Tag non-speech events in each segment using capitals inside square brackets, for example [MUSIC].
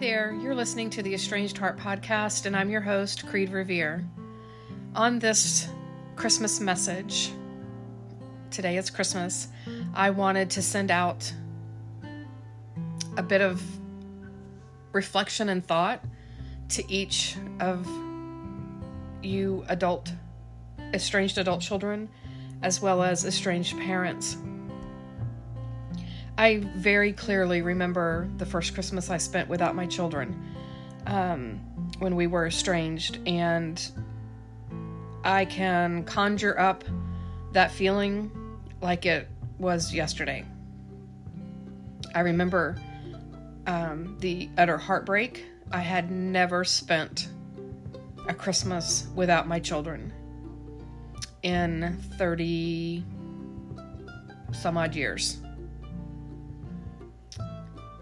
There, you're listening to the Estranged Heart podcast, and I'm your host, Kreed Revere. On this Christmas message, today is Christmas, I wanted to send out a bit of reflection and thought to each of you adult, estranged adult children, as well as estranged parents. I very clearly remember the first Christmas I spent without my children um, when we were estranged, and I can conjure up that feeling like it was yesterday. I remember um, the utter heartbreak. I had never spent a Christmas without my children in 30 some odd years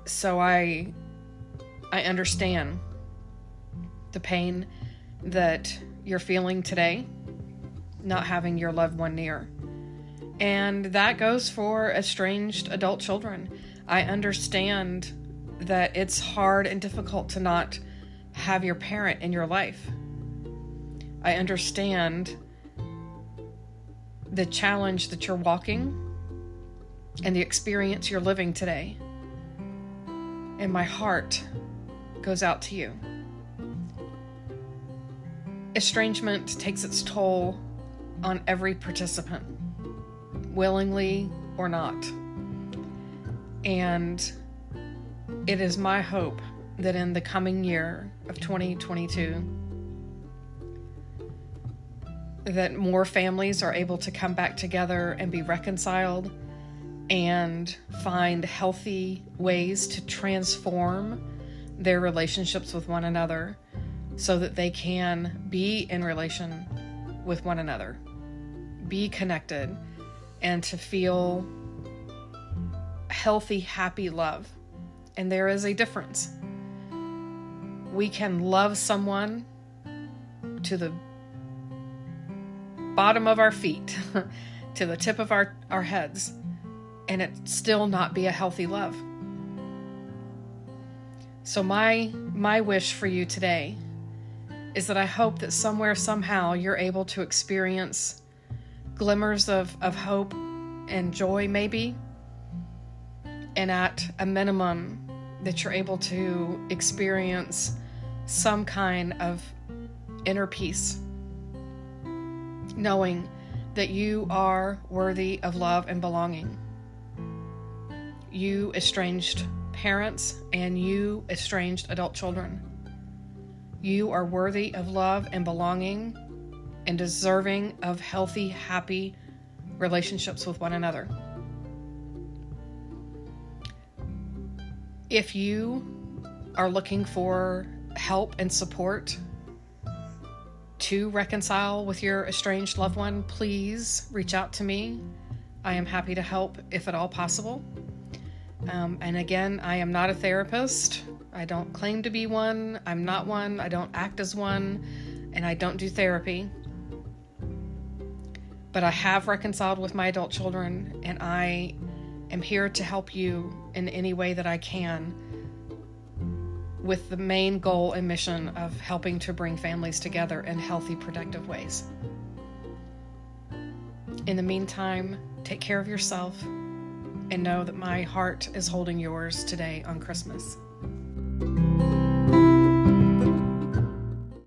so I I understand the pain that you're feeling today not having your loved one near. And that goes for estranged adult children. I understand that it's hard and difficult to not have your parent in your life. I understand the challenge that you're walking and the experience you're living today and my heart goes out to you. Estrangement takes its toll on every participant, willingly or not. And it is my hope that in the coming year of 2022 that more families are able to come back together and be reconciled and find healthy ways to transform their relationships with one another so that they can be in relation with one another, be connected, and to feel healthy, happy love. And there is a difference. We can love someone to the bottom of our feet, [LAUGHS] to the tip of our, our heads and it still not be a healthy love. So my my wish for you today is that I hope that somewhere somehow you're able to experience glimmers of, of hope and joy maybe and at a minimum that you're able to experience some kind of inner peace knowing that you are worthy of love and belonging you estranged parents and you estranged adult children. You are worthy of love and belonging and deserving of healthy, happy relationships with one another. If you are looking for help and support to reconcile with your estranged loved one, please reach out to me. I am happy to help if at all possible. Um, and again, I am not a therapist. I don't claim to be one. I'm not one. I don't act as one. And I don't do therapy. But I have reconciled with my adult children, and I am here to help you in any way that I can with the main goal and mission of helping to bring families together in healthy, productive ways. In the meantime, take care of yourself and know that my heart is holding yours today on Christmas.